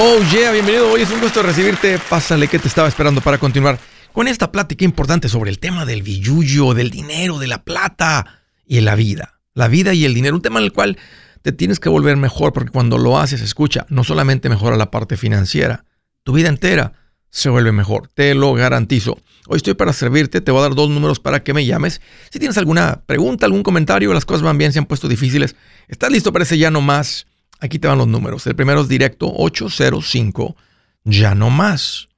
Oh yeah, bienvenido. Hoy es un gusto recibirte. Pásale que te estaba esperando para continuar con esta plática importante sobre el tema del billullo, del dinero, de la plata y la vida. La vida y el dinero, un tema en el cual te tienes que volver mejor porque cuando lo haces, escucha, no solamente mejora la parte financiera, tu vida entera se vuelve mejor, te lo garantizo. Hoy estoy para servirte, te voy a dar dos números para que me llames. Si tienes alguna pregunta, algún comentario, las cosas van bien, se han puesto difíciles, estás listo para ese ya no más Aquí te van los números. El primero es directo 805, ya no más.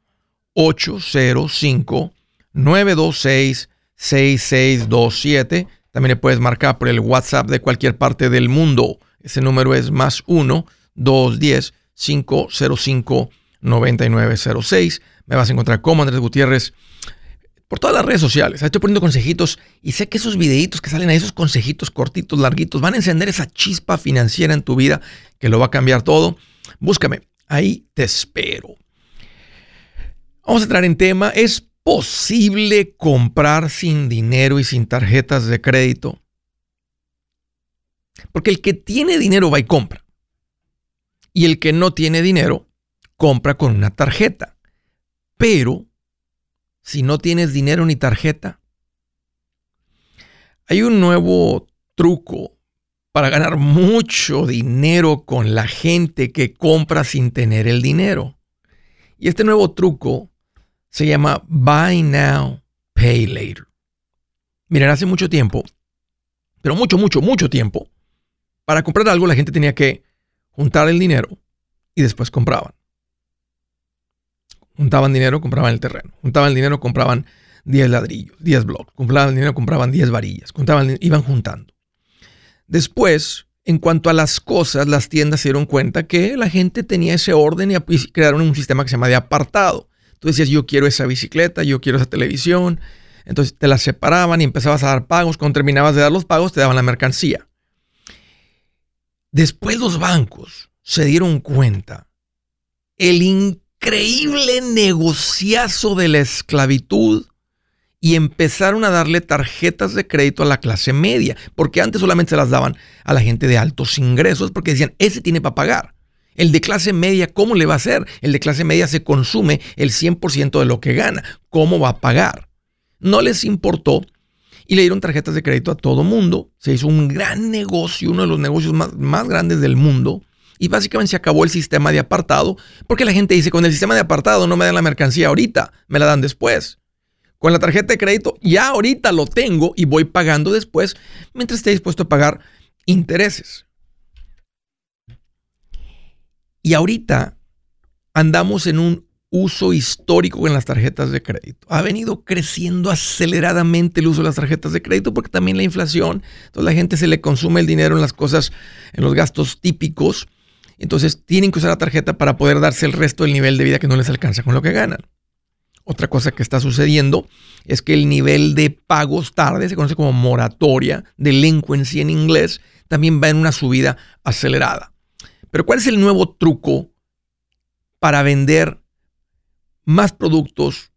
805 926 6627. También le puedes marcar por el WhatsApp de cualquier parte del mundo. Ese número es más 1 210 505 9906. Me vas a encontrar como Andrés Gutiérrez por todas las redes sociales. Ahí estoy poniendo consejitos y sé que esos videitos que salen ahí, esos consejitos cortitos, larguitos, van a encender esa chispa financiera en tu vida que lo va a cambiar todo. Búscame, ahí te espero. Vamos a entrar en tema. ¿Es posible comprar sin dinero y sin tarjetas de crédito? Porque el que tiene dinero va y compra. Y el que no tiene dinero compra con una tarjeta. Pero si no tienes dinero ni tarjeta? Hay un nuevo truco para ganar mucho dinero con la gente que compra sin tener el dinero. Y este nuevo truco se llama Buy Now, Pay Later. Miren, hace mucho tiempo, pero mucho, mucho, mucho tiempo, para comprar algo la gente tenía que juntar el dinero y después compraban. Juntaban dinero, compraban el terreno. Juntaban el dinero, compraban 10 ladrillos, 10 blocks. Juntaban el dinero, compraban 10 varillas. Juntaban, iban juntando. Después, en cuanto a las cosas, las tiendas se dieron cuenta que la gente tenía ese orden y crearon un sistema que se llama de apartado. Tú decías, yo quiero esa bicicleta, yo quiero esa televisión. Entonces te las separaban y empezabas a dar pagos. Cuando terminabas de dar los pagos, te daban la mercancía. Después los bancos se dieron cuenta el increíble negociazo de la esclavitud y empezaron a darle tarjetas de crédito a la clase media, porque antes solamente se las daban a la gente de altos ingresos, porque decían, ese tiene para pagar. El de clase media, ¿cómo le va a hacer? El de clase media se consume el 100% de lo que gana. ¿Cómo va a pagar? No les importó y le dieron tarjetas de crédito a todo mundo. Se hizo un gran negocio, uno de los negocios más, más grandes del mundo y básicamente se acabó el sistema de apartado, porque la gente dice, con el sistema de apartado no me dan la mercancía ahorita, me la dan después. Con la tarjeta de crédito ya ahorita lo tengo y voy pagando después mientras esté dispuesto a pagar intereses. Y ahorita andamos en un uso histórico en las tarjetas de crédito. Ha venido creciendo aceleradamente el uso de las tarjetas de crédito porque también la inflación, entonces la gente se le consume el dinero en las cosas, en los gastos típicos entonces tienen que usar la tarjeta para poder darse el resto del nivel de vida que no les alcanza con lo que ganan. Otra cosa que está sucediendo es que el nivel de pagos tarde, se conoce como moratoria, delinquency en inglés, también va en una subida acelerada. Pero ¿cuál es el nuevo truco para vender más productos,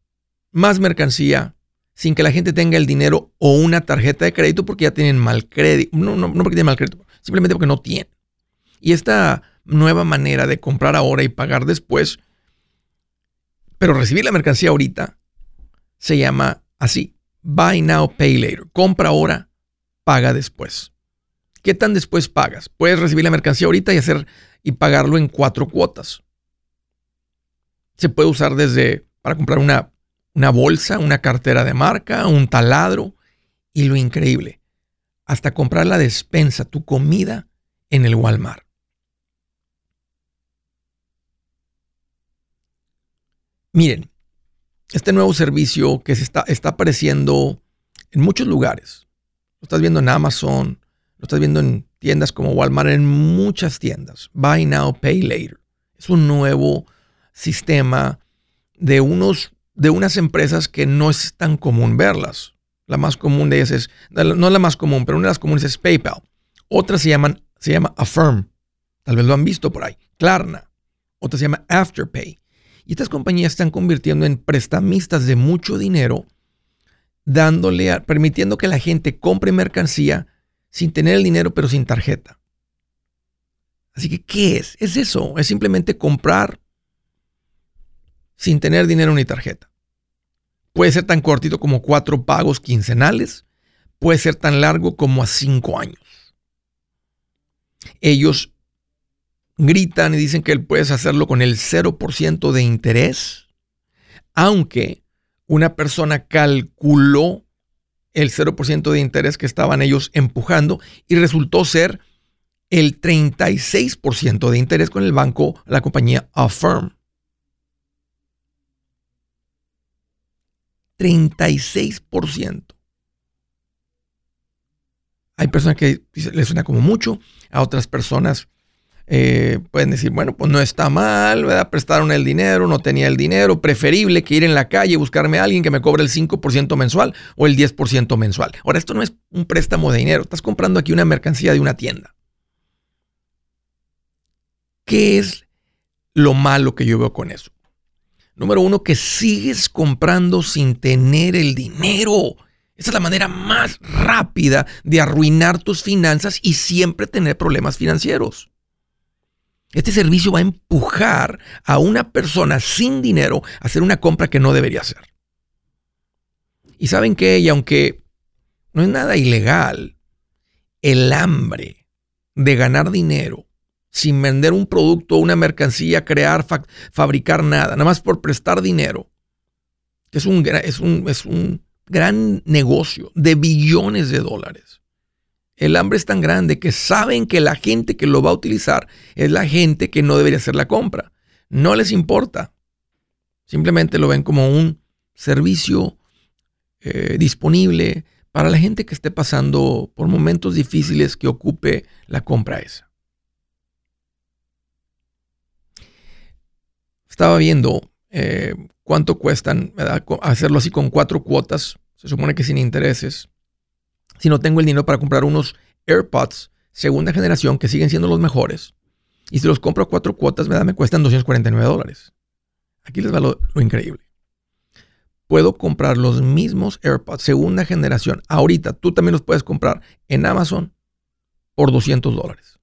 más mercancía, sin que la gente tenga el dinero o una tarjeta de crédito porque ya tienen mal crédito? No, no, no porque tienen mal crédito, simplemente porque no tienen. Y esta nueva manera de comprar ahora y pagar después, pero recibir la mercancía ahorita se llama así, buy now, pay later. Compra ahora, paga después. ¿Qué tan después pagas? Puedes recibir la mercancía ahorita y hacer y pagarlo en cuatro cuotas. Se puede usar desde para comprar una, una bolsa, una cartera de marca, un taladro y lo increíble, hasta comprar la despensa, tu comida en el Walmart. Miren, este nuevo servicio que se está, está apareciendo en muchos lugares. Lo estás viendo en Amazon, lo estás viendo en tiendas como Walmart, en muchas tiendas. Buy now, pay later. Es un nuevo sistema de, unos, de unas empresas que no es tan común verlas. La más común de ellas es, no la más común, pero una de las comunes es PayPal. Otras se, llaman, se llama Affirm. Tal vez lo han visto por ahí. Klarna. Otra se llama Afterpay. Y estas compañías están convirtiendo en prestamistas de mucho dinero, dándole, permitiendo que la gente compre mercancía sin tener el dinero, pero sin tarjeta. Así que, ¿qué es? Es eso, es simplemente comprar sin tener dinero ni tarjeta. Puede ser tan cortito como cuatro pagos quincenales, puede ser tan largo como a cinco años. Ellos gritan y dicen que puedes hacerlo con el 0% de interés, aunque una persona calculó el 0% de interés que estaban ellos empujando y resultó ser el 36% de interés con el banco, la compañía Affirm. 36%. Hay personas que les suena como mucho, a otras personas eh, pueden decir, bueno, pues no está mal, ¿verdad? Prestaron el dinero, no tenía el dinero, preferible que ir en la calle y buscarme a alguien que me cobre el 5% mensual o el 10% mensual. Ahora, esto no es un préstamo de dinero, estás comprando aquí una mercancía de una tienda. ¿Qué es lo malo que yo veo con eso? Número uno, que sigues comprando sin tener el dinero. Esa es la manera más rápida de arruinar tus finanzas y siempre tener problemas financieros. Este servicio va a empujar a una persona sin dinero a hacer una compra que no debería hacer. Y saben que, y aunque no es nada ilegal, el hambre de ganar dinero sin vender un producto, una mercancía, crear, fabricar nada, nada más por prestar dinero, es un, es un, es un gran negocio de billones de dólares. El hambre es tan grande que saben que la gente que lo va a utilizar es la gente que no debería hacer la compra. No les importa. Simplemente lo ven como un servicio eh, disponible para la gente que esté pasando por momentos difíciles que ocupe la compra esa. Estaba viendo eh, cuánto cuestan hacerlo así con cuatro cuotas. Se supone que sin intereses si no tengo el dinero para comprar unos AirPods segunda generación que siguen siendo los mejores. Y si los compro a cuatro cuotas, me, da, me cuestan 249 dólares. Aquí les va lo, increíble. Puedo comprar los mismos AirPods segunda generación. Ahorita tú también los puedes comprar en Amazon por 200 dólares.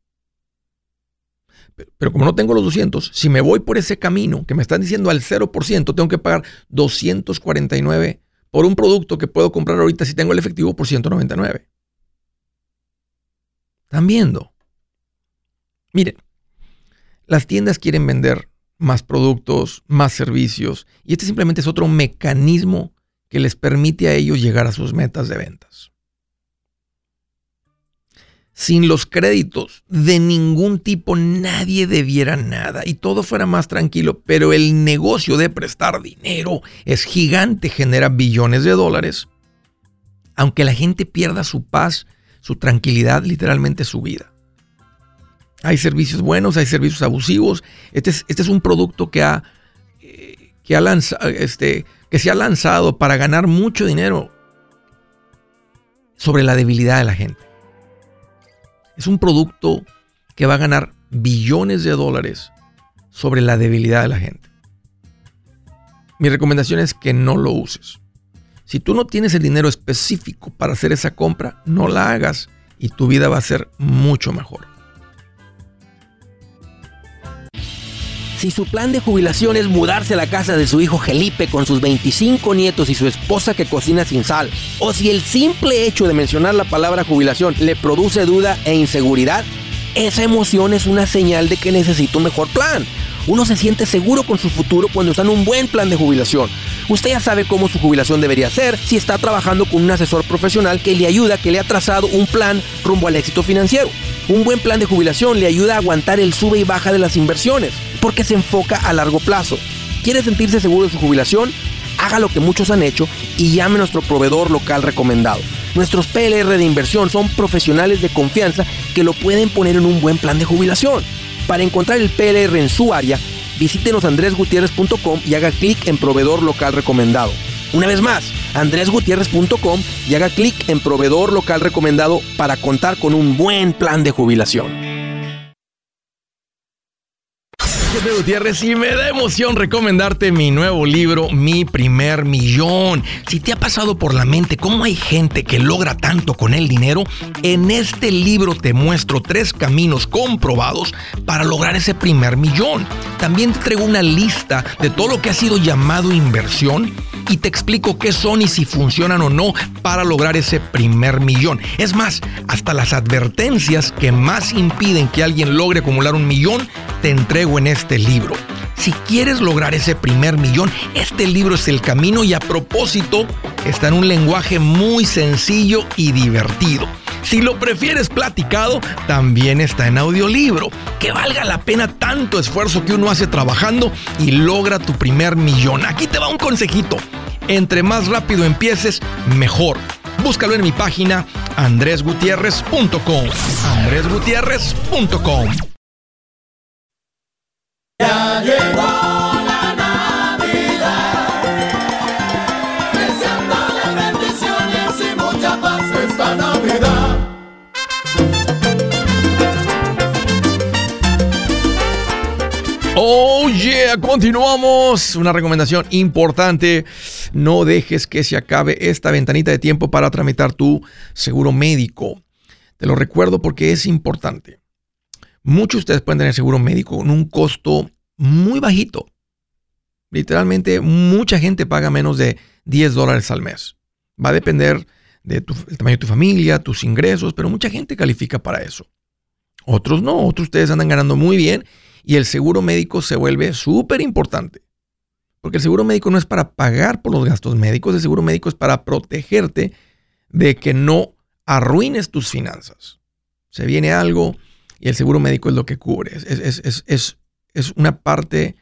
Pero, como no tengo los 200, si me voy por ese camino que me están diciendo al 0%, tengo que pagar 249 por un producto que puedo comprar ahorita si tengo el efectivo por 199. ¿Están viendo? Miren, las tiendas quieren vender más productos, más servicios, y este simplemente es otro mecanismo que les permite a ellos llegar a sus metas de ventas sin los créditos de ningún tipo nadie debiera nada y todo fuera más tranquilo, pero el negocio de prestar dinero es gigante, genera billones de dólares, aunque la gente pierda su paz, su tranquilidad, literalmente su vida. Hay servicios buenos, hay servicios abusivos. Este es, este es un producto que, ha, eh, lanzado, este, que se ha lanzado para ganar mucho dinero sobre la debilidad de la gente. Es un producto que va a ganar billones de dólares sobre la debilidad de la gente. Mi recomendación es que no lo uses. Si tú no tienes el dinero específico para hacer esa compra, no la hagas y tu vida va a ser mucho mejor. Si su plan de jubilación es mudarse a la casa de su hijo Felipe con sus 25 nietos y su esposa que cocina sin sal, o si el simple hecho de mencionar la palabra jubilación le produce duda e inseguridad, esa emoción es una señal de que necesita un mejor plan. Uno se siente seguro con su futuro cuando está en un buen plan de jubilación. Usted ya sabe cómo su jubilación debería ser si está trabajando con un asesor profesional que le ayuda, que le ha trazado un plan rumbo al éxito financiero. Un buen plan de jubilación le ayuda a aguantar el sube y baja de las inversiones porque se enfoca a largo plazo. ¿Quiere sentirse seguro de su jubilación? Haga lo que muchos han hecho y llame a nuestro proveedor local recomendado. Nuestros PLR de inversión son profesionales de confianza que lo pueden poner en un buen plan de jubilación. Para encontrar el PLR en su área, visítenos andresgutierrez.com y haga clic en proveedor local recomendado. Una vez más, andresgutierrez.com y haga clic en proveedor local recomendado para contar con un buen plan de jubilación. Jefe Gutiérrez y me da emoción recomendarte mi nuevo libro, Mi Primer Millón. Si te ha pasado por la mente cómo hay gente que logra tanto con el dinero, en este libro te muestro tres caminos comprobados para lograr ese primer millón. También te traigo una lista de todo lo que ha sido llamado inversión y te explico qué son y si funcionan o no para lograr ese primer millón. Es más, hasta las advertencias que más impiden que alguien logre acumular un millón, te entrego en este libro. Si quieres lograr ese primer millón, este libro es el camino y a propósito está en un lenguaje muy sencillo y divertido. Si lo prefieres platicado, también está en audiolibro. Que valga la pena tanto esfuerzo que uno hace trabajando y logra tu primer millón. Aquí te va un consejito. Entre más rápido empieces, mejor. Búscalo en mi página andresgutierrez.com. andresgutierrez.com. Ya llegó la Navidad, bendiciones y mucha paz esta Navidad. Oh yeah, continuamos. Una recomendación importante. No dejes que se acabe esta ventanita de tiempo para tramitar tu seguro médico. Te lo recuerdo porque es importante. Muchos de ustedes pueden tener seguro médico con un costo muy bajito. Literalmente, mucha gente paga menos de 10 dólares al mes. Va a depender del tamaño de tu familia, tus ingresos, pero mucha gente califica para eso. Otros no, otros ustedes andan ganando muy bien y el seguro médico se vuelve súper importante. Porque el seguro médico no es para pagar por los gastos médicos, el seguro médico es para protegerte de que no arruines tus finanzas. Se viene algo y el seguro médico es lo que cubre. Es, es, es, es una parte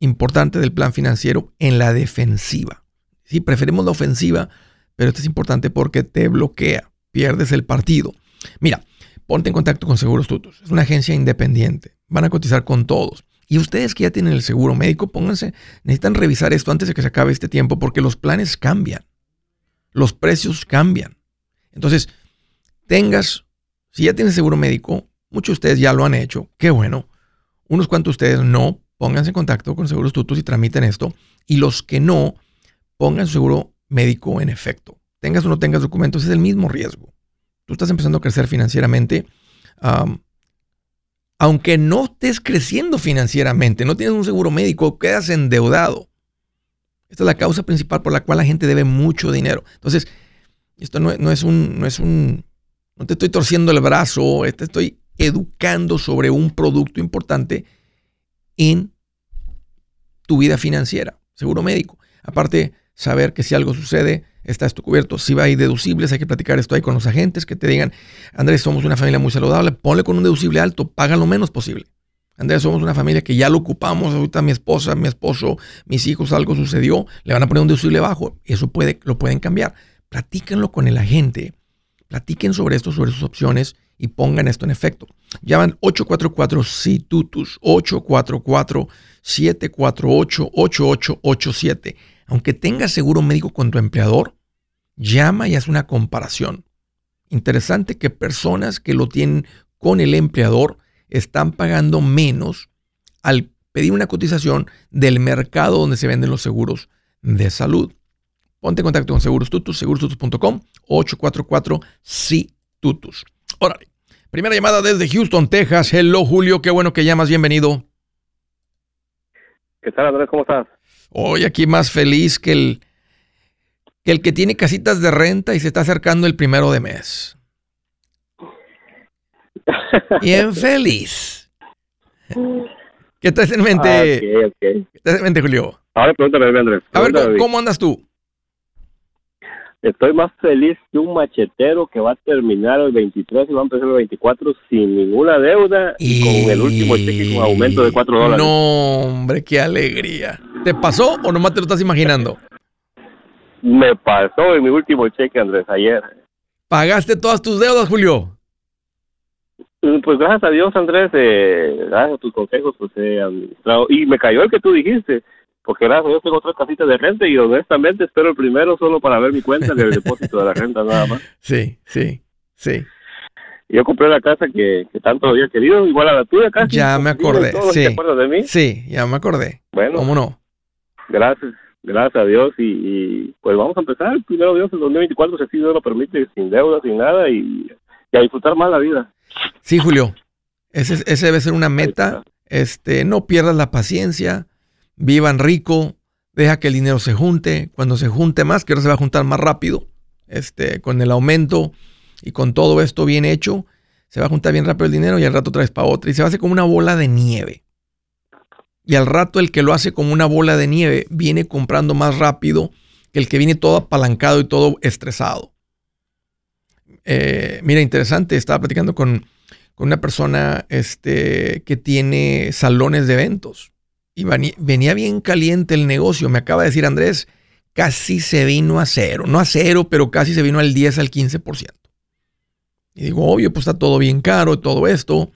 importante del plan financiero en la defensiva. Sí, preferimos la ofensiva, pero esto es importante porque te bloquea, pierdes el partido. Mira, ponte en contacto con Seguros Tutos. Es una agencia independiente. Van a cotizar con todos. Y ustedes que ya tienen el seguro médico, pónganse, necesitan revisar esto antes de que se acabe este tiempo porque los planes cambian. Los precios cambian. Entonces, tengas, si ya tienes seguro médico, muchos de ustedes ya lo han hecho, qué bueno. Unos cuantos de ustedes no, pónganse en contacto con Seguros Tutos y tramiten esto. Y los que no, pongan su seguro médico en efecto. Tengas o no tengas documentos, es el mismo riesgo. Tú estás empezando a crecer financieramente. Aunque no estés creciendo financieramente, no tienes un seguro médico, quedas endeudado. Esta es la causa principal por la cual la gente debe mucho dinero. Entonces, esto no, no es un, no es un, no te estoy torciendo el brazo, estoy educando sobre un producto importante en tu vida financiera, seguro médico. Aparte, saber que si algo sucede, está esto cubierto. Si va ir deducibles, hay que platicar esto ahí con los agentes que te digan, Andrés, somos una familia muy saludable, ponle con un deducible alto, paga lo menos posible. Andrés, somos una familia que ya lo ocupamos, ahorita mi esposa, mi esposo, mis hijos, algo sucedió, le van a poner un deducible bajo, eso puede, lo pueden cambiar. Platíquenlo con el agente, platiquen sobre esto, sobre sus opciones y pongan esto en efecto. Llaman 844-SITUTUS, 844-748-8887. Aunque tengas seguro médico con tu empleador, llama y haz una comparación. Interesante que personas que lo tienen con el empleador están pagando menos al pedir una cotización del mercado donde se venden los seguros de salud. Ponte en contacto con Seguros Tutus, segurostutus.com, 844-SI-TUTUS. Órale. Primera llamada desde Houston, Texas. Hello, Julio. Qué bueno que llamas. Bienvenido. ¿Qué tal, Andrés? ¿Cómo estás? Hoy aquí más feliz que el, que el que tiene casitas de renta y se está acercando el primero de mes. Bien feliz. ¿Qué estás en mente? Ah. ¿Qué estás en mente, Julio? Ahora pregúntame, Andrés. A ver, Pregúntame ¿cómo, mí. cómo andas tú? Estoy más feliz que un machetero que va a terminar el 23 y va a empezar el 24 sin ninguna deuda y, con el último cheque con aumento de 4 dólares. No, hombre, qué alegría. ¿Te pasó o nomás te lo estás imaginando? Me pasó en mi último cheque, Andrés, ayer. ¿Pagaste todas tus deudas, Julio? Mm, Pues gracias a Dios, Andrés, eh, gracias a tus consejos, pues he administrado. Y me cayó el que tú dijiste, porque gracias a Dios tengo tres casitas de renta y honestamente espero el primero solo para ver mi cuenta del depósito de la renta nada más. Sí, sí, sí. yo compré la casa que, que tanto había querido, igual a la tuya casi. Ya me acordé, sí. ¿Te acuerdas de mí? Sí, ya me acordé. Bueno, ¿Cómo no? gracias, gracias a Dios y, y, pues vamos a empezar. Primero Dios, el 2024, si así Dios lo permite, sin deuda, sin nada y, y a disfrutar más la vida. Sí, Julio. Ese, ese debe ser una meta. Este, no pierdas la paciencia. Vivan rico. Deja que el dinero se junte. Cuando se junte más, que ahora se va a juntar más rápido. Este, con el aumento y con todo esto bien hecho, se va a juntar bien rápido el dinero y al rato traes para otra. Y se va a hacer como una bola de nieve. Y al rato el que lo hace como una bola de nieve viene comprando más rápido que el que viene todo apalancado y todo estresado. Eh, mira, interesante, estaba platicando con, con una persona este, que tiene salones de eventos y venía bien caliente el negocio. Me acaba de decir Andrés, casi se vino a cero, no a cero, pero casi se vino al 10 al 15%. Y digo, obvio, pues está todo bien caro todo esto.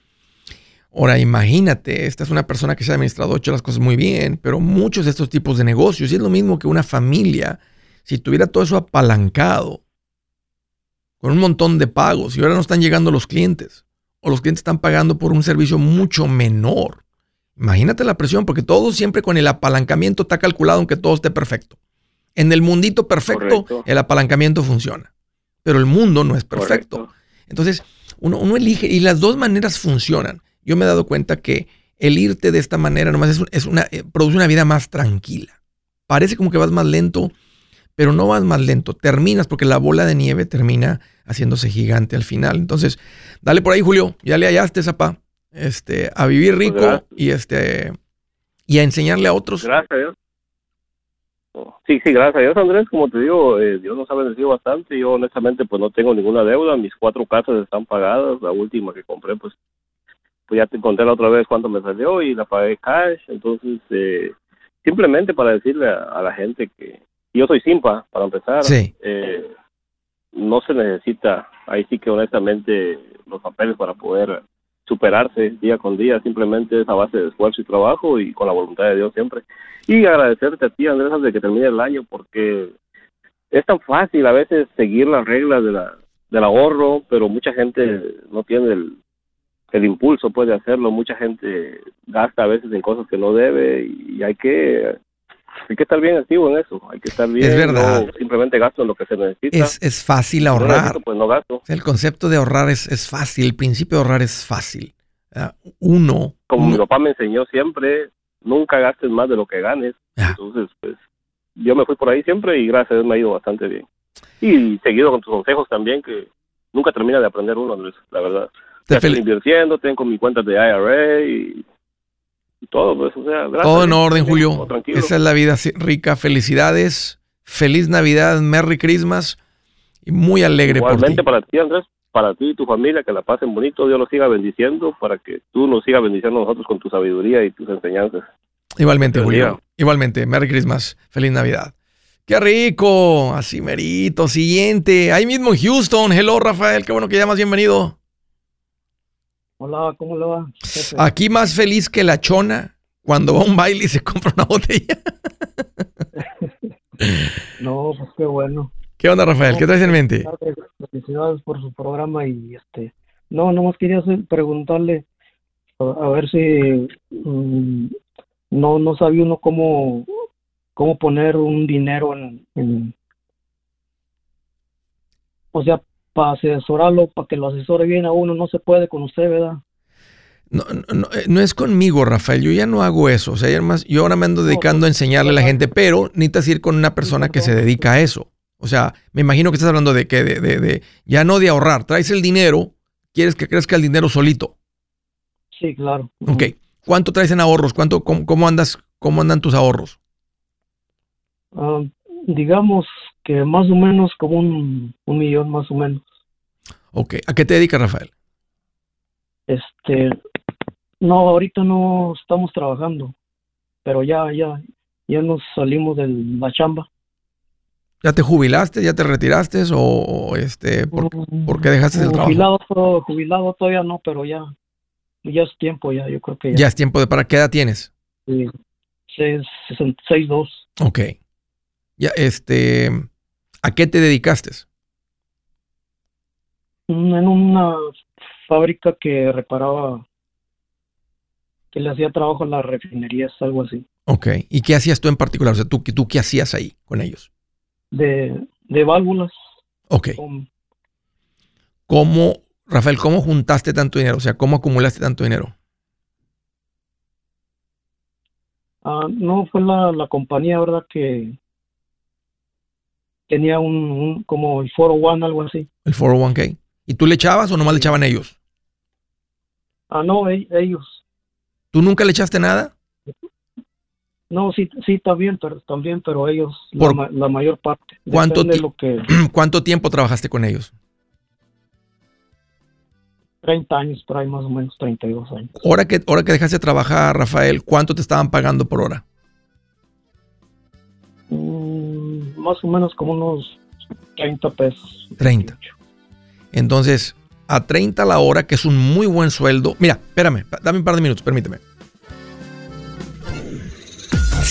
Ahora, imagínate, esta es una persona que se ha administrado, ha hecho las cosas muy bien, pero muchos de estos tipos de negocios, y es lo mismo que una familia, si tuviera todo eso apalancado, con un montón de pagos, y ahora no están llegando los clientes, o los clientes están pagando por un servicio mucho menor. Imagínate la presión, porque todo siempre con el apalancamiento está calculado aunque todo esté perfecto. En el mundito perfecto, Correcto. el apalancamiento funciona, pero el mundo no es perfecto. Correcto. Entonces, uno, uno elige y las dos maneras funcionan. Yo me he dado cuenta que el irte de esta manera nomás es, es una, eh, produce una vida más tranquila. Parece como que vas más lento, pero no vas más lento. Terminas porque la bola de nieve termina haciéndose gigante al final. Entonces, dale por ahí, Julio. Ya le hallaste, zapá. Este, a vivir rico y este y a enseñarle a otros. Gracias a Dios. Oh, Sí, sí, gracias a Dios, Andrés. Como te digo, eh, Dios nos ha bendecido bastante. Yo, honestamente, pues no tengo ninguna deuda. Mis cuatro casas están pagadas. La última que compré, pues, pues ya te conté la otra vez cuánto me salió y la pagué cash. Entonces, eh, simplemente para decirle a, a la gente que yo soy simpa, para empezar. Sí. Eh, no se necesita, ahí sí que honestamente, los papeles para poder superarse día con día, simplemente es a base de esfuerzo y trabajo y con la voluntad de Dios siempre. Y agradecerte a ti, Andrés, de que termine el año, porque es tan fácil a veces seguir las reglas de la, del ahorro, pero mucha gente no tiene el, el impulso puede hacerlo, mucha gente gasta a veces en cosas que no debe y hay que hay que estar bien activo en eso, hay que estar bien, Es verdad. no simplemente gasto en lo que se necesita. Es, es fácil Si no ahorrar. necesito, pues no gasto. El concepto de ahorrar es, es fácil, el principio de ahorrar es fácil. Uno, Como mi papá me enseñó siempre, nunca gastes más de lo que ganes. Ah. Entonces, pues yo me fui por ahí siempre y gracias a Dios me ha ido bastante bien. Y seguido con tus consejos también, que nunca termina de aprender uno, Andrés, la verdad. te estoy invirtiendo, tengo mi cuenta de IRA y todo, pues, o sea, gracias. todo en orden, Julio. tranquilo. Esa es la vida rica. Felicidades, feliz Navidad, Merry Christmas y muy alegre por ti. Igualmente para ti, Andrés, para ti y tu familia, que la pasen bonito, Dios los siga bendiciendo, para que tú nos sigas bendiciendo a nosotros con tu sabiduría y tus enseñanzas. Igualmente, Feliz Julio. día. Igualmente, Merry Christmas, feliz Navidad. ¡Qué rico! Así merito. Siguiente. Ahí mismo en Houston. Hello, Rafael. Qué bueno que llamas. Bienvenido. Hola, ¿cómo le va? jefe? Aquí más feliz que la chona cuando va a un baile y se compra una botella. No, pues qué bueno. ¿Qué onda, Rafael? ¿Qué traes en mente? Felicidades por su programa y este, no, nomás quería hacer- preguntarle a, a ver si mm, no no sabía uno cómo cómo poner un dinero en, en o sea, para asesorarlo, para que lo asesore bien a uno, no se puede con usted, ¿verdad? No, no, no, eh, no es conmigo, Rafael. Yo ya no hago eso. O sea, más, yo ahora me ando dedicando a enseñarle a la gente, pero necesitas ir con una persona que se dedica a eso. O sea, me imagino que estás hablando de que, de, de, de- ya no de ahorrar. Traes el dinero, quieres que crezca el dinero solito. Sí, claro. Ok. ¿Cuánto traes en ahorros? ¿Cuánto, cómo, cómo andas, cómo andan tus ahorros? Ah, digamos que más o menos como un, un millón más o menos. Ok. ¿A qué te dedicas, Rafael? Este, no, ahorita no estamos trabajando, pero ya, ya, ya nos salimos de la chamba. ¿Ya te jubilaste? ¿Ya te retiraste? ¿O, este, por, por qué dejaste el trabajo? Jubilado, to- jubilado todavía no, pero ya, ya es tiempo ya, yo creo que Ya ya. es tiempo de para qué edad tienes. Sí, seis- sesenta- seis, dos. Ok. Ya, este, ¿a qué te dedicaste? Mm, En una fábrica que reparaba, que le hacía trabajo a las refinerías, algo así. Ok. ¿Y qué hacías tú en particular? O sea, ¿tú, tú qué hacías ahí con ellos? De, de válvulas. Ok. con- ¿Cómo, Rafael, cómo juntaste tanto dinero? O sea, ¿cómo acumulaste tanto dinero? Ah, no, fue la, la compañía, ¿verdad? Que tenía un, un- como el 401, algo así. El 401k. ¿Y tú le echabas o nomás le echaban ellos? Ah, no, e- ellos. ¿Tú nunca le echaste nada? No, sí, sí, también, pero también, pero ellos, Por- la, ma- la mayor parte. ¿Cuánto de ti- lo que, ¿Cuánto tiempo trabajaste con ellos? 30 años, por ahí más o menos, 32 años. Ahora que, ahora que dejaste de trabajar, Rafael, ¿cuánto te estaban pagando por hora? Más o menos como unos 30 pesos. 30. Entonces, a 30 la hora, que es un muy buen sueldo. Mira, espérame, dame un par de minutos, permíteme.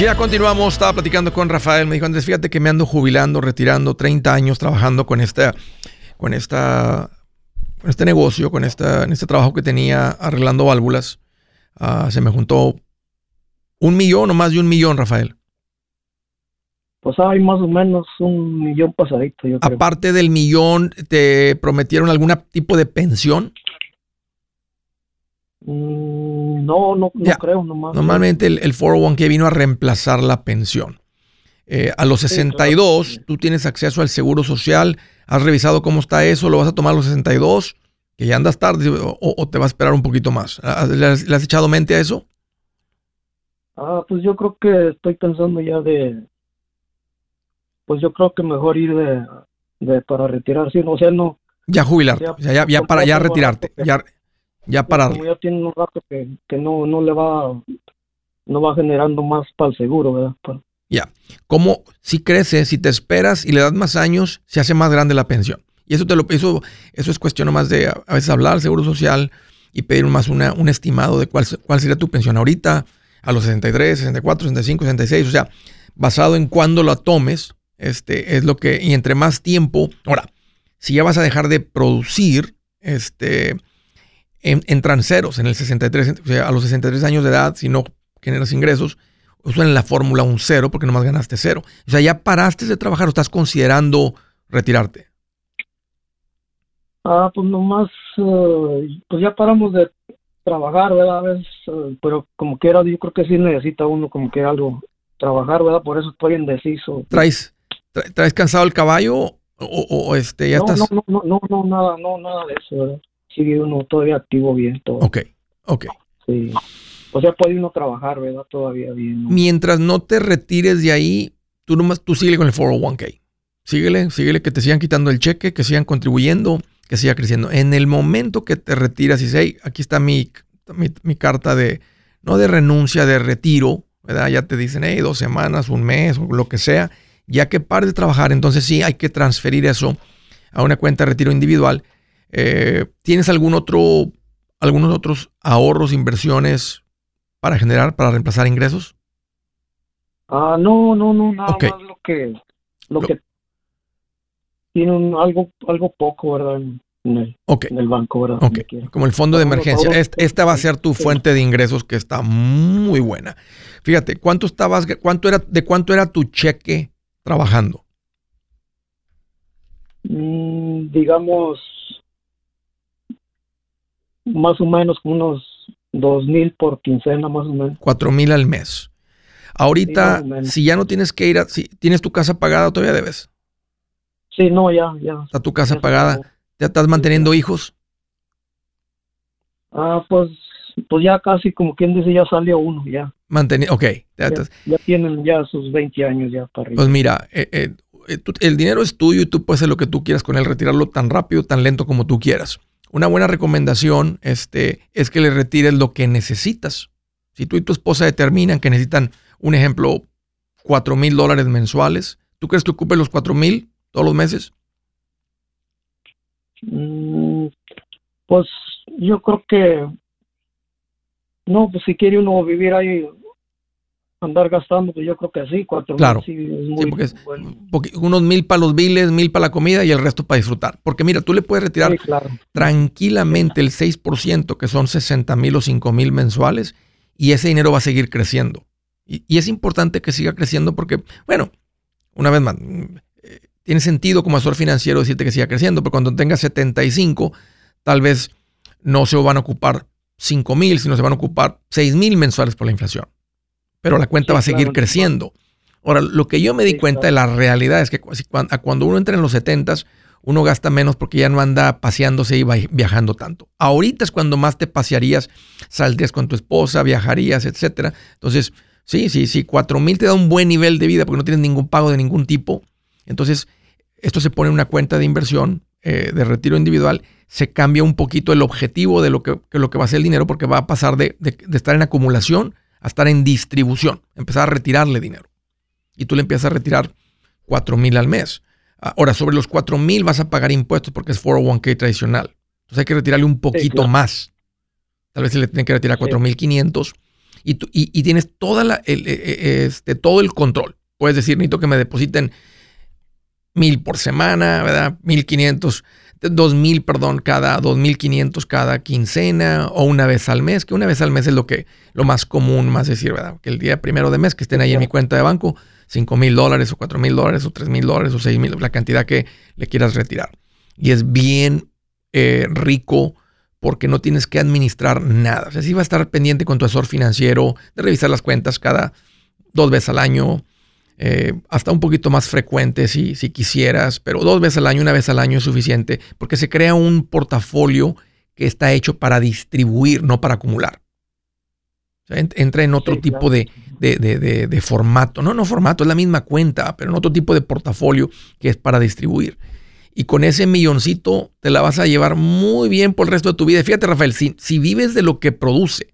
Ya continuamos, estaba platicando con Rafael, me dijo antes, fíjate que me ando jubilando, retirando 30 años trabajando con esta, con esta, con este negocio, con esta, en este trabajo que tenía arreglando válvulas. Ah, se me juntó un millón o más de un millón, Rafael. Pues hay más o menos un millón pasadito, yo creo. Aparte del millón, ¿te prometieron algún tipo de pensión? Mm, no, no, no Ya. creo nomás. Normalmente el, el 401k vino a reemplazar la pensión. Eh, a los Sí, 62, claro. tú tienes acceso al seguro social. ¿Has revisado cómo está eso? ¿Lo vas a tomar a los 62? Que ya andas tarde o, o te va a esperar un poquito más. ¿Ah, ¿Le has, le has echado mente a eso? Ah, pues yo creo que estoy pensando ya de, pues yo creo que mejor ir de, de para retirarse, o sea, no, Ya jubilarte. Ya, o sea, ya, ya para ya poco, retirarte. porque- Ya, ya como pararle. ya tiene un rato que, que no, no le va, no va generando más para el seguro, ¿verdad? Pa- Ya. Como si crece, si te esperas y le das más años, se hace más grande la pensión. Y eso te lo eso, eso es cuestión más de a veces hablar al Seguro Social y pedir más una, un estimado de cuál, cuál sería tu pensión ahorita, a los 63, 64, 65, 66. O sea, basado en cuándo la tomes, este, es lo que, y entre más tiempo. Ahora, si ya vas a dejar de producir, este, en, entran ceros en el 63, o sea, a los 63 años de edad, si no generas ingresos, usan en la fórmula un cero porque nomás ganaste cero. O sea, ya paraste de trabajar o estás considerando retirarte. Ah, pues nomás, eh, pues ya paramos de trabajar, ¿verdad? A veces, eh, pero como quiera, yo creo que sí necesita uno como que algo trabajar, ¿verdad? Por eso estoy indeciso. ¿Traes, tra- traes cansado el caballo o, o- o, este, ya no, estás? no, no, no, no, no, nada, no, nada de eso, ¿verdad? Sigue uno todavía activo bien, todo. Ok, ok. Sí. O sea, puede uno trabajar, ¿verdad? Todavía bien. ¿no? Mientras no te retires de ahí, tú nomás, tú síguele con el 401k. Síguele, síguele que te sigan quitando el cheque, que sigan contribuyendo, que siga creciendo. En el momento que te retiras y dices, hey, aquí está mi, mi, mi carta de, no de renuncia, de retiro, ¿verdad? Ya te dicen, hey, dos semanas, un mes o lo que sea. Ya que pares de trabajar, entonces sí hay que transferir eso a una cuenta de retiro individual. Eh, ¿Tienes algún otro, algunos otros ahorros, inversiones para generar, para reemplazar ingresos? Ah, no, no, no, nada Ok. más lo que, lo Lo- que, tiene un, algo, algo poco, ¿verdad? En, el, en el banco, ¿verdad? Como el fondo de emergencia. Esta va a ser tu fuente de ingresos que está muy buena. Fíjate, ¿cuánto estabas, cuánto era, de cuánto era tu cheque trabajando? Mm, digamos, más o menos unos dos mil por quincena, más o menos. Cuatro mil al mes. Ahorita, Sí, si ya no tienes que ir a, si tienes tu casa pagada, todavía debes. Sí, no, ya, ya. Está tu casa ya pagada. acabó. ¿Ya estás manteniendo hijos? Ah, pues, pues ya casi como quien dice, ya salió uno, ya. Manteniendo, ok. ya Ya, estás- ya tienen ya sus 20 años ya para arriba. Pues mira, eh, eh, eh, tú- el dinero es tuyo y tú puedes hacer lo que tú quieras con él, retirarlo tan rápido, tan lento como tú quieras. Una buena recomendación este, es que le retires lo que necesitas. Si tú y tu esposa determinan que necesitan, un ejemplo, 4 mil dólares mensuales, ¿tú crees que ocupe los 4 mil todos los meses? Mm, pues yo creo que no, pues si quiere uno vivir ahí, andar gastando, pues yo creo que sí, cuatro mil Claro. sí muy Sí, porque es bueno. poqui- unos mil para los biles, mil para la comida y el resto para disfrutar. Porque mira, tú le puedes retirar Sí, claro. tranquilamente el 6%, que son 60 mil o 5 mil mensuales, y ese dinero va a seguir creciendo. Y, y es importante que siga creciendo porque, bueno, una vez más, mm, eh, tiene sentido como asesor financiero decirte que siga creciendo, pero cuando tengas 75, tal vez no se van a ocupar 5 mil, sino se van a ocupar 6 mil mensuales por la inflación. Pero la cuenta Sí, va a seguir claro. creciendo. Ahora, lo que yo me di Sí, cuenta de la realidad es que cuando uno entra en los 70s, uno gasta menos porque ya no anda paseándose y viajando tanto. Ahorita es cuando más te pasearías, saldrías con tu esposa, viajarías, etcétera. Entonces, sí, sí, sí, 4 mil te da un buen nivel de vida porque no tienes ningún pago de ningún tipo. Entonces, esto se pone en una cuenta de inversión eh, de retiro individual, se cambia un poquito el objetivo de lo que, que lo que va a ser el dinero porque va a pasar de, de- de estar en acumulación a estar en distribución, empezar a retirarle dinero. Y tú le empiezas a retirar 4 mil al mes. Ahora, sobre los 4 mil vas a pagar impuestos porque es 401k tradicional. Entonces hay que retirarle un poquito claro. más. Tal vez se le tiene que retirar Sí. 4.500 y, tú- y, y tienes toda la, el, eh, eh, este, todo el control. Puedes decir, necesito que me depositen mil por semana, ¿verdad? 1.500, 2.000, perdón, cada 2.500 cada quincena o una vez al mes, que una vez al mes es lo que lo más común, más decir, ¿verdad? Que el día primero de mes que estén ahí en mi cuenta de banco, 5 mil dólares o 4 mil dólares o 3 mil dólares o 6 mil, la cantidad que le quieras retirar. Y es bien eh, rico porque no tienes que administrar nada. O sea, sí va a estar pendiente con tu asesor financiero de revisar las cuentas cada dos veces al año, eh, hasta un poquito más frecuente si, si quisieras, pero dos veces al año, una vez al año es suficiente, porque se crea un portafolio que está hecho para distribuir, no para acumular. O sea, ent- entra en otro Sí, tipo claro. de, de, de- de- de formato. No, no formato, es la misma cuenta, pero en otro tipo de portafolio que es para distribuir. Y con ese milloncito te la vas a llevar muy bien por el resto de tu vida. Fíjate, Rafael, si, si vives de lo que produce,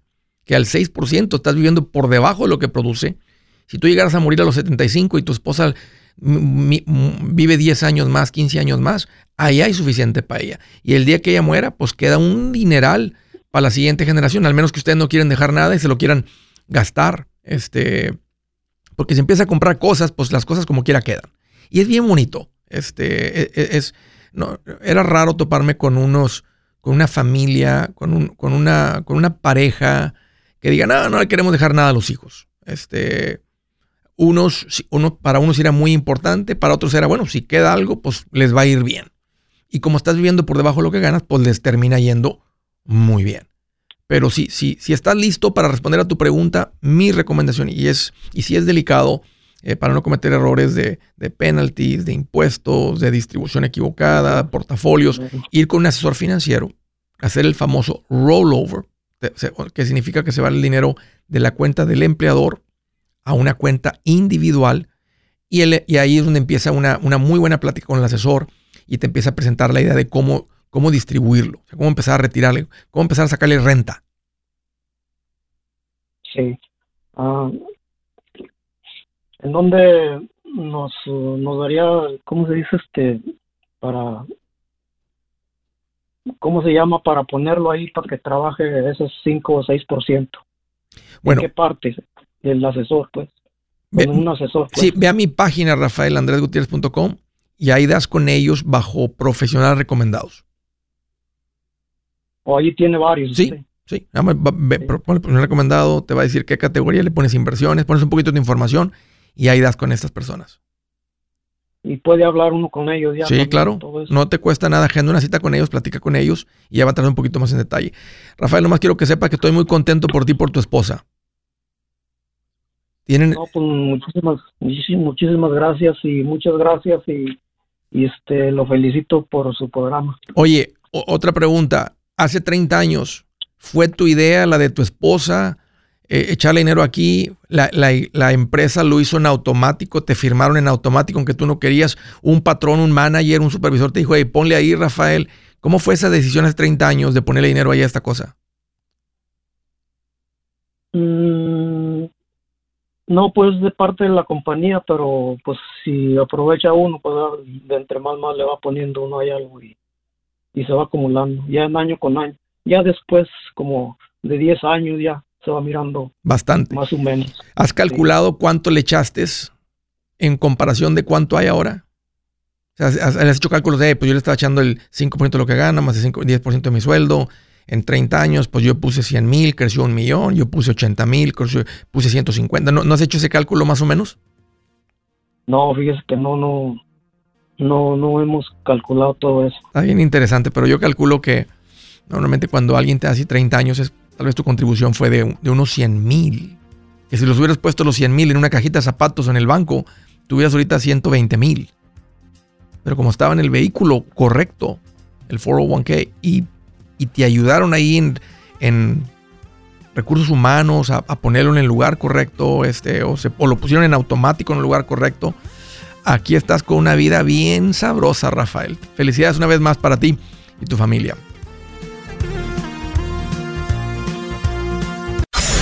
que al 6% estás viviendo por debajo de lo que produce, si tú llegaras a morir a los 75 y tu esposa vive 10 años más, 15 años más, ahí hay suficiente para ella. Y el día que ella muera, pues queda un dineral para la siguiente generación, al menos que ustedes no quieren dejar nada y se lo quieran gastar. Este, porque si empieza a comprar cosas, pues las cosas como quiera quedan. Y es bien bonito. Este, e- e- es, no, era raro toparme con unos, con una familia, con, un, con, una, con una pareja que diga, no, no le queremos dejar nada a los hijos. Este, unos, si- uno, para unos era muy importante, para otros era, bueno, si queda algo, pues les va a ir bien. Y como estás viviendo por debajo de lo que ganas, pues les termina yendo muy bien. Pero si, si, si estás listo para responder a tu pregunta, mi recomendación, y, es, y si es delicado, eh, para no cometer errores de, de penalties, de impuestos, de distribución equivocada, portafolios, ir con un asesor financiero, hacer el famoso rollover, que significa que se va el dinero de la cuenta del empleador a una cuenta individual y, el- y ahí es donde empieza una, una muy buena plática con el asesor y te empieza a presentar la idea de cómo, cómo distribuirlo, o sea, cómo empezar a retirarle, cómo empezar a sacarle renta. Sí. Ah, ¿En dónde nos, nos daría, cómo se dice este, para, cómo se llama, para ponerlo ahí para que trabaje esos 5 o 6%? Bueno, ¿En qué parte del asesor, pues? ve- un asesor, pues. Sí, ve a mi página rafaelandresgutierrez.com y ahí das con ellos bajo profesionales recomendados. O ahí tiene varios. Sí, sí. Nada más va- ve- Sí. pro- ponle profesional recomendado, te va a decir qué categoría le pones inversiones, pones un poquito de información y ahí das con estas personas. Y puede hablar uno con ellos ya. Sí, también, claro. No te cuesta nada agenda una cita con ellos, platica con ellos y ya va a entrar un poquito más en detalle. Rafael, nomás quiero que sepa que estoy muy contento por ti y por tu esposa. Tienen, No, pues muchísimas, muchísimas, muchísimas gracias y muchas gracias y, y este lo felicito por su programa. Oye, otra pregunta. Hace 30 años, ¿fue tu idea la de tu esposa eh, echarle dinero aquí? La, la- la empresa lo hizo en automático, te firmaron en automático, aunque tú no querías. Un patrón, un manager, un supervisor te dijo, hey, ponle ahí, Rafael. ¿Cómo fue esa decisión hace 30 años de ponerle dinero ahí a esta cosa? Mm, no, pues de parte de la compañía, pero pues si aprovecha uno, pues de entre más más le va poniendo uno ahí algo y, y se va acumulando, ya en año con año. Ya después, como de 10 años, ya se va mirando Bastante. más o menos. ¿Has calculado cuánto le echaste en comparación de cuánto hay ahora? O sea, has, has hecho cálculos de, pues yo le estaba echando el 5% de lo que gana, más el 5 10% de mi sueldo. En 30 años, pues yo puse 100 mil, creció un millón, yo puse 80 mil, puse 150. ¿No, ¿No has hecho ese cálculo más o menos? No, fíjese que no, no, no, no hemos calculado todo eso. Está bien interesante, pero yo calculo que normalmente cuando alguien te hace 30 años, es, tal vez tu contribución fue de, de unos 100 mil. Que si los hubieras puesto los 100 mil en una cajita de zapatos en el banco, tuvieras ahorita 120 mil. Pero como estaba en el vehículo correcto, el 401k, y, y te ayudaron ahí en, recursos humanos a, ponerlo en el lugar correcto, este, o lo pusieron en automático en el lugar correcto, aquí estás con una vida bien sabrosa, Rafael. Felicidades una vez más para ti y tu familia.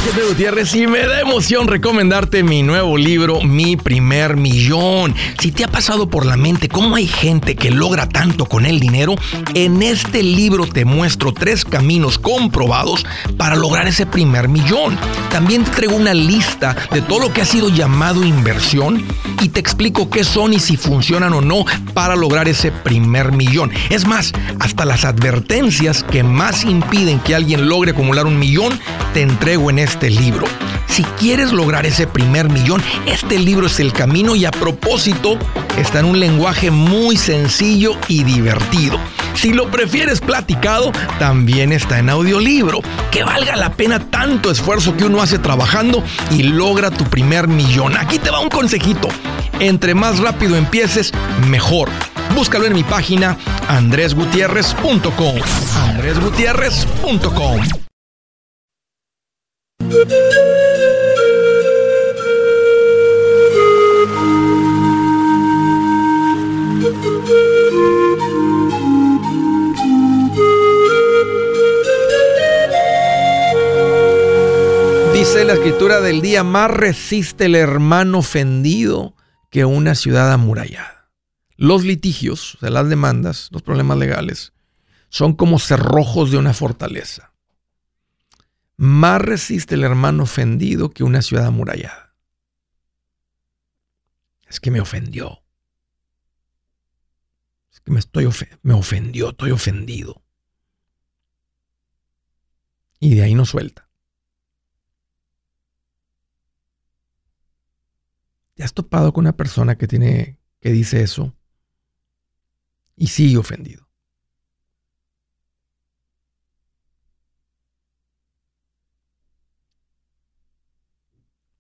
Pepe Gutiérrez y me da emoción recomendarte mi nuevo libro, Mi Primer Millón. Si te ha pasado por la mente cómo hay gente que logra tanto con el dinero, en este libro te muestro tres caminos comprobados para lograr ese primer millón. También te traigo una lista de todo lo que ha sido llamado inversión y te explico qué son y si funcionan o no para lograr ese primer millón. Es más, hasta las advertencias que más impiden que alguien logre acumular un millón, te entrego en este libro. Si quieres lograr ese primer millón, este libro es el camino y a propósito está en un lenguaje muy sencillo y divertido. Si lo prefieres platicado, también está en audiolibro. Que valga la pena tanto esfuerzo que uno hace trabajando y logra tu primer millón. Aquí te va un consejito. Entre más rápido empieces, mejor. Búscalo en mi página andresgutierrez.com. andresgutierrez.com. Dice la escritura del día, más resiste el hermano ofendido que una ciudad amurallada. Los litigios, o sea, las demandas, los problemas legales, son como cerrojos de una fortaleza. Más resiste el hermano ofendido que una ciudad amurallada. Es que me ofendió. Es que me, estoy me ofendió, estoy ofendido. Y de ahí no suelta. ¿Te has topado con una persona que tiene que dice eso y sigue ofendido?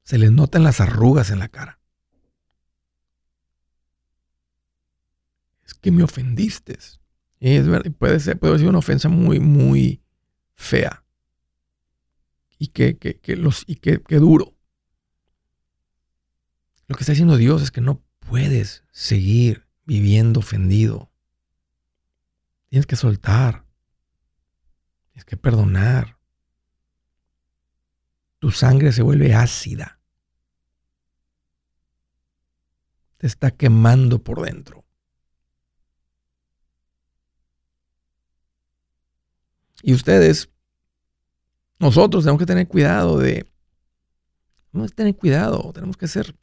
Se les notan las arrugas en la cara. Es que me ofendiste. Y es verdad, puede ser, puede ser una ofensa muy, muy fea. Y que, que, que los, y que, que duro. Lo que está diciendo Dios es que no puedes seguir viviendo ofendido. Tienes que soltar. Tienes que perdonar. Tu sangre se vuelve ácida. Te está quemando por dentro. Y ustedes, nosotros tenemos que tener cuidado de... Tenemos que tener cuidado, tenemos que ser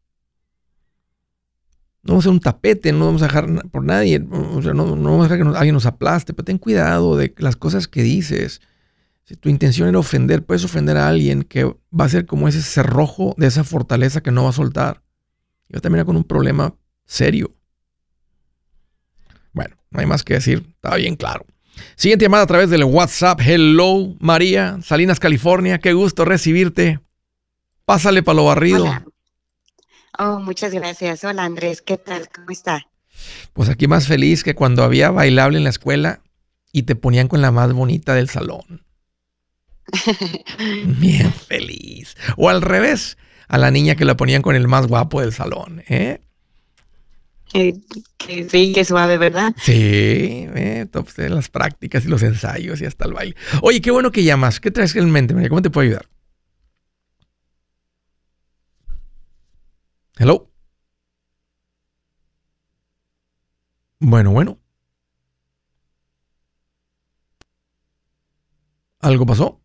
No vamos a hacer un tapete, no vamos a dejar por nadie, o sea, no, vamos a dejar que alguien nos aplaste, pero ten cuidado de las cosas que dices. Si tu intención era ofender, puedes ofender a alguien que va a ser como ese cerrojo de esa fortaleza que no va a soltar. Y va a terminar con un problema serio. Bueno, no hay más que decir, está bien claro. Siguiente llamada a través del WhatsApp. Hello, María, Salinas, California. Qué gusto recibirte. Pásale para lo barrido. Hola. Oh, muchas gracias. Hola Andrés, ¿qué tal? ¿Cómo está? Pues aquí más feliz que cuando había bailable en la escuela y te ponían con la más bonita del salón. Bien feliz. O al revés, a la niña que la ponían con el más guapo del salón. ¿eh? Que sí, qué suave, ¿verdad? Sí, eh, las prácticas y los ensayos y hasta el baile. Oye, qué bueno que llamas. ¿Qué traes en mente, María? ¿Cómo te puedo ayudar? Hello. Bueno, bueno. ¿Algo pasó?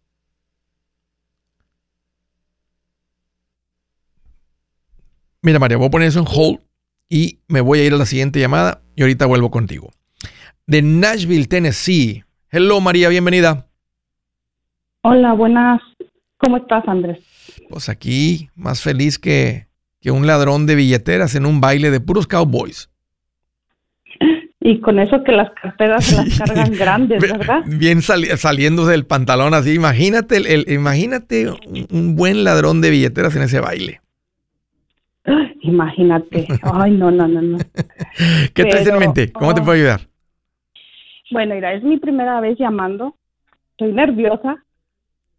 Mira, María, voy a poner eso en hold y me voy a ir a la siguiente llamada y ahorita vuelvo contigo. De Nashville, Tennessee. Hello, María, bienvenida. Hola, buenas. ¿Cómo estás, Andrés? Pues aquí, más feliz que, que un ladrón de billeteras en un baile de puros cowboys. Y con eso que las carteras se las cargan grandes, ¿verdad? Bien sali- saliéndose del pantalón así. Imagínate, el, el- imagínate un, un buen ladrón de billeteras en ese baile. Imagínate. Ay, no, no, no, no. ¿Qué traes en Pero, mente? ¿Cómo te oh. puedo ayudar? Bueno, mira, es mi primera vez llamando. Estoy nerviosa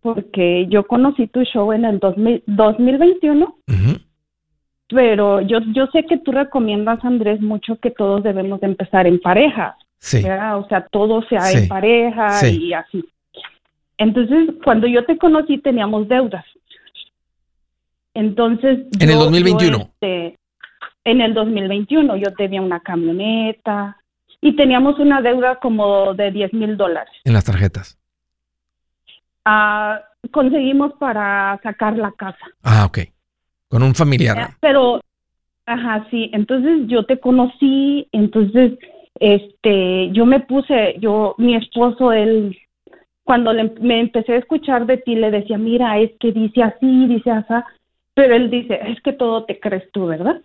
porque yo conocí tu show en el 2000 2021, Ujú. pero yo, yo sé que tú recomiendas, Andrés, mucho que todos debemos de empezar en pareja, Sí, ¿verdad? O sea, todo sea Sí. en pareja Sí. y así. Entonces, cuando yo te conocí teníamos deudas. Entonces, En el yo- 2021. yo, este, en el 2021 yo tenía una camioneta y teníamos una deuda como de 10 mil dólares. en las tarjetas. Ah, conseguimos para sacar la casa. Ah, ok. Con un familiar. Eh, Pero, ajá, sí, entonces yo te conocí, entonces, este, yo me puse, yo, mi esposo, él, cuando le- me empecé a escuchar de ti, le decía, mira, es que dice así, dice así, pero él dice, es que todo te crees tú, ¿verdad?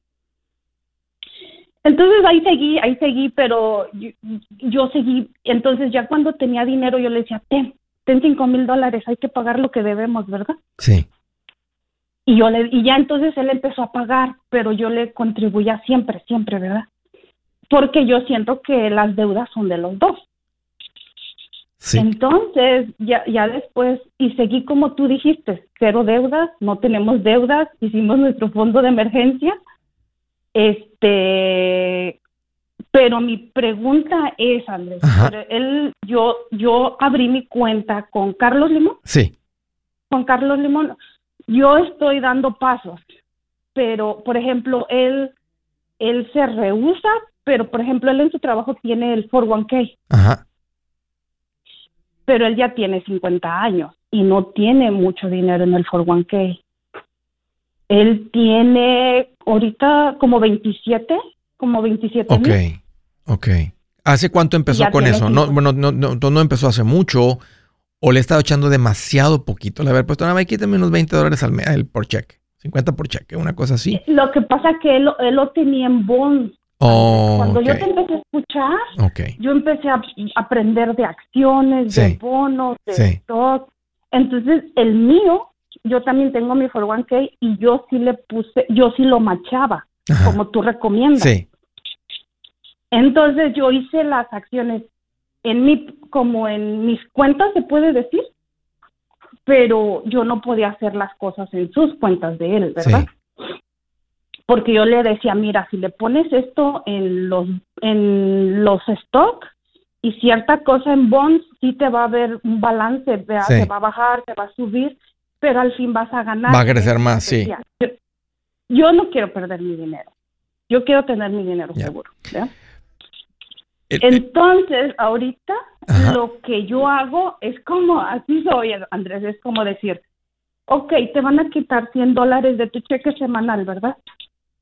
Entonces ahí seguí, ahí seguí, pero yo, yo seguí, entonces ya cuando tenía dinero yo le decía, ten, ten cinco mil dólares, hay que pagar lo que debemos, ¿verdad? Sí. Y yo le, y ya entonces él empezó a pagar, pero yo le contribuía siempre, siempre, ¿verdad? Porque yo siento que las deudas son de los dos. Sí. Entonces, ya, ya después, y seguí como tú dijiste, cero deudas, no tenemos deudas, hicimos nuestro fondo de emergencia. Este, pero mi pregunta es, Andrés, él, yo, yo abrí mi cuenta con Carlos Limón Sí. con Carlos Limón, yo estoy dando pasos, pero por ejemplo, él, él se rehúsa, pero por ejemplo, él en su trabajo tiene el 401k, Ajá. Pero él ya tiene 50 años y no tiene mucho dinero en el 401k. Él tiene ahorita como 27, como 27 Ok. mil. Ok. ¿Hace cuánto empezó Ya con eso? No, bueno, no, no, no empezó hace mucho. ¿O le he estado echando demasiado poquito? Le haber puesto, nada más quítame unos 20 dólares al mes por cheque. 50 por cheque, una cosa así. Lo que pasa que él, él lo tenía en bonds. Oh, Cuando yo te empecé a escuchar, yo empecé a aprender de acciones, Sí. de bonos, de Sí. stock. Entonces, el mío, yo también tengo mi 401k y yo sí le puse, yo sí lo machaba, Ajá. como tú recomiendas. Sí. Entonces, yo hice las acciones en mi, como en mis cuentas, se puede decir, pero yo no podía hacer las cosas en sus cuentas de él, ¿verdad? Porque yo le decía, mira, si le pones esto en los, en los stock y cierta cosa en bonds, sí te va a haber un balance. Sí. te va a bajar, te va a subir, pero al fin vas a ganar. Va a crecer más, sí. Yo, yo no quiero perder mi dinero. Yo quiero tener mi dinero seguro. ¿verdad? El- Entonces, ahorita Ajá. lo que yo hago es como, así soy, Andrés, es como decir, ok, te van a quitar 100 dólares de tu cheque semanal, ¿verdad?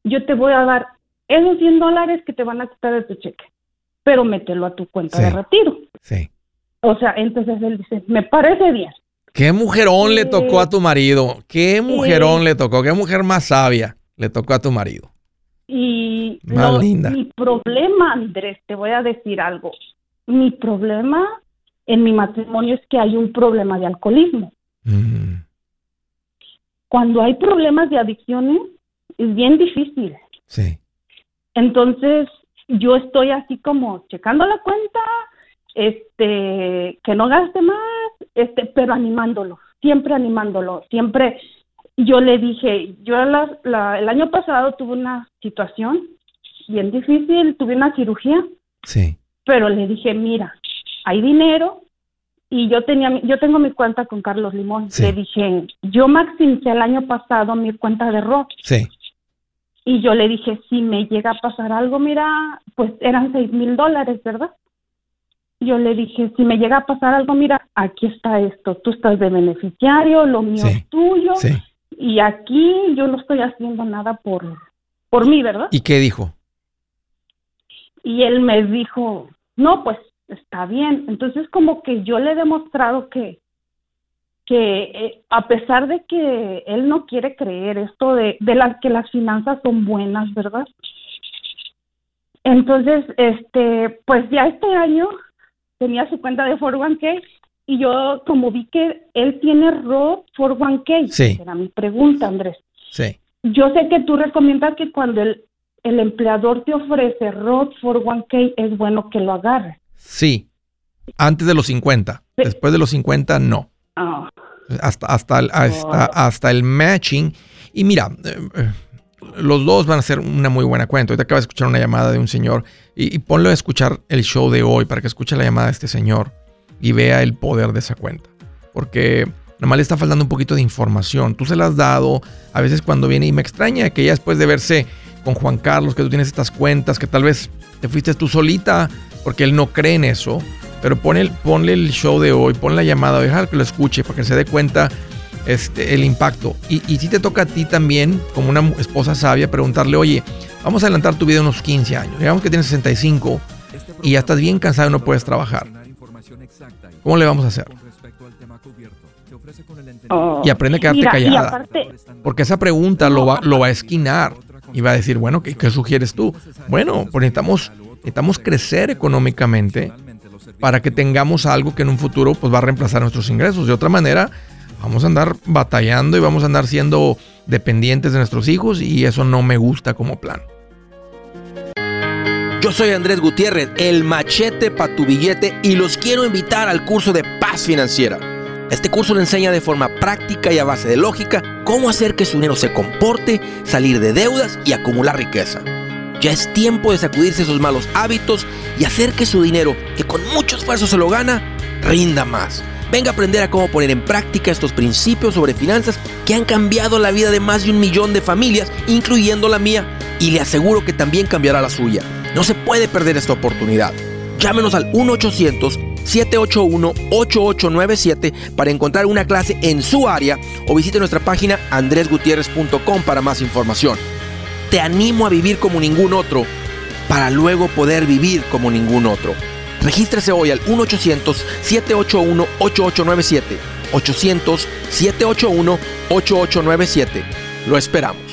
Yo te voy a dar esos 100 dólares que te van a quitar de tu cheque, pero mételo a tu cuenta Sí. de retiro. Sí. O sea, entonces él dice, me parece bien. ¿Qué mujerón le tocó a tu marido? ¿Qué mujerón le tocó? ¿Qué mujer más sabia le tocó a tu marido? Y Más lo- linda. mi problema, Andrés, te voy a decir algo. Mi problema en mi matrimonio es que hay un problema de alcoholismo. Mm, Cuando hay problemas de adicciones, es bien difícil. sí. Entonces, yo estoy así como checando la cuenta, este, que no gaste más, este, pero animándolo, siempre animándolo, siempre. Yo le dije, yo la- la- el año pasado tuve una situación bien difícil, tuve una cirugía, Sí. pero le dije, mira, hay dinero y yo tenía, yo tengo mi cuenta con Carlos Limón. Sí. Le dije, yo maximicé el año pasado mi cuenta de rock Sí. Y yo le dije, si me llega a pasar algo, mira, pues eran seis mil dólares, ¿verdad? Yo le dije, si me llega a pasar algo, mira, aquí está esto, tú estás de beneficiario, lo mío Sí. es tuyo, Sí. y aquí yo no estoy haciendo nada por, por mí, ¿verdad? ¿Y qué dijo? Y él me dijo, no, pues está bien. Entonces como que yo le he demostrado que, que eh, a pesar de que él no quiere creer esto de, de que las finanzas son buenas, ¿verdad? Entonces, este, pues ya este año tenía su cuenta de 401k y yo como vi que él tiene Roth 401k, Sí. era mi pregunta, Andrés. Sí. Yo sé que tú recomiendas que cuando el, el empleador te ofrece Roth 401k es bueno que lo agarres. Sí. Antes de los 50. Sí. Después de los 50, no. Ah, Hasta, hasta, el, hasta, hasta el matching. Y mira, eh, eh, los dos van a ser una muy buena cuenta. Ahorita acabas de escuchar una llamada de un señor y, y ponlo a escuchar el show de hoy para que escuche la llamada de este señor y vea el poder de esa cuenta. Porque nomás le está faltando un poquito de información. Tú se la has dado a veces cuando viene y me extraña que ya después de verse con Juan Carlos, que tú tienes estas cuentas, que tal vez te fuiste tú solita porque él no cree en eso. Pero ponle el, ponle el show de hoy, pon la llamada, deja que lo escuche para que se dé cuenta este, el impacto. Y, y si te toca a ti también, como una esposa sabia, preguntarle, oye, vamos a adelantar tu vida unos 15 años. Digamos que tienes 65 y ya estás bien cansado y no puedes trabajar. ¿Cómo le vamos a hacer? oh. Y aprende a quedarte Mira, callada. aparte, Porque esa pregunta lo va, lo va a esquinar y va a decir, bueno, ¿qué, qué sugieres tú? Bueno, pues necesitamos, necesitamos crecer económicamente para que tengamos algo que en un futuro pues va a reemplazar nuestros ingresos. De otra manera, vamos a andar batallando y vamos a andar siendo dependientes de nuestros hijos y eso no me gusta como plan. Yo soy Andrés Gutiérrez, el machete para tu billete y los quiero invitar al curso de paz financiera. Este curso le enseña de forma práctica y a base de lógica cómo hacer que su dinero se comporte, salir de deudas y acumular riqueza. Ya es tiempo de sacudirse esos malos hábitos y hacer que su dinero, que con mucho esfuerzo se lo gana, rinda más. Venga a aprender a cómo poner en práctica estos principios sobre finanzas que han cambiado la vida de más de un millón de familias, incluyendo la mía, y le aseguro que también cambiará la suya. No se puede perder esta oportunidad. Llámenos al 1-800-781-8897 para encontrar una clase en su área o visite nuestra página andresgutierrez.com para más información. Te animo a vivir como ningún otro para luego poder vivir como ningún otro. Regístrese hoy al 1-800-781-8897. 800-781-8897. Lo esperamos.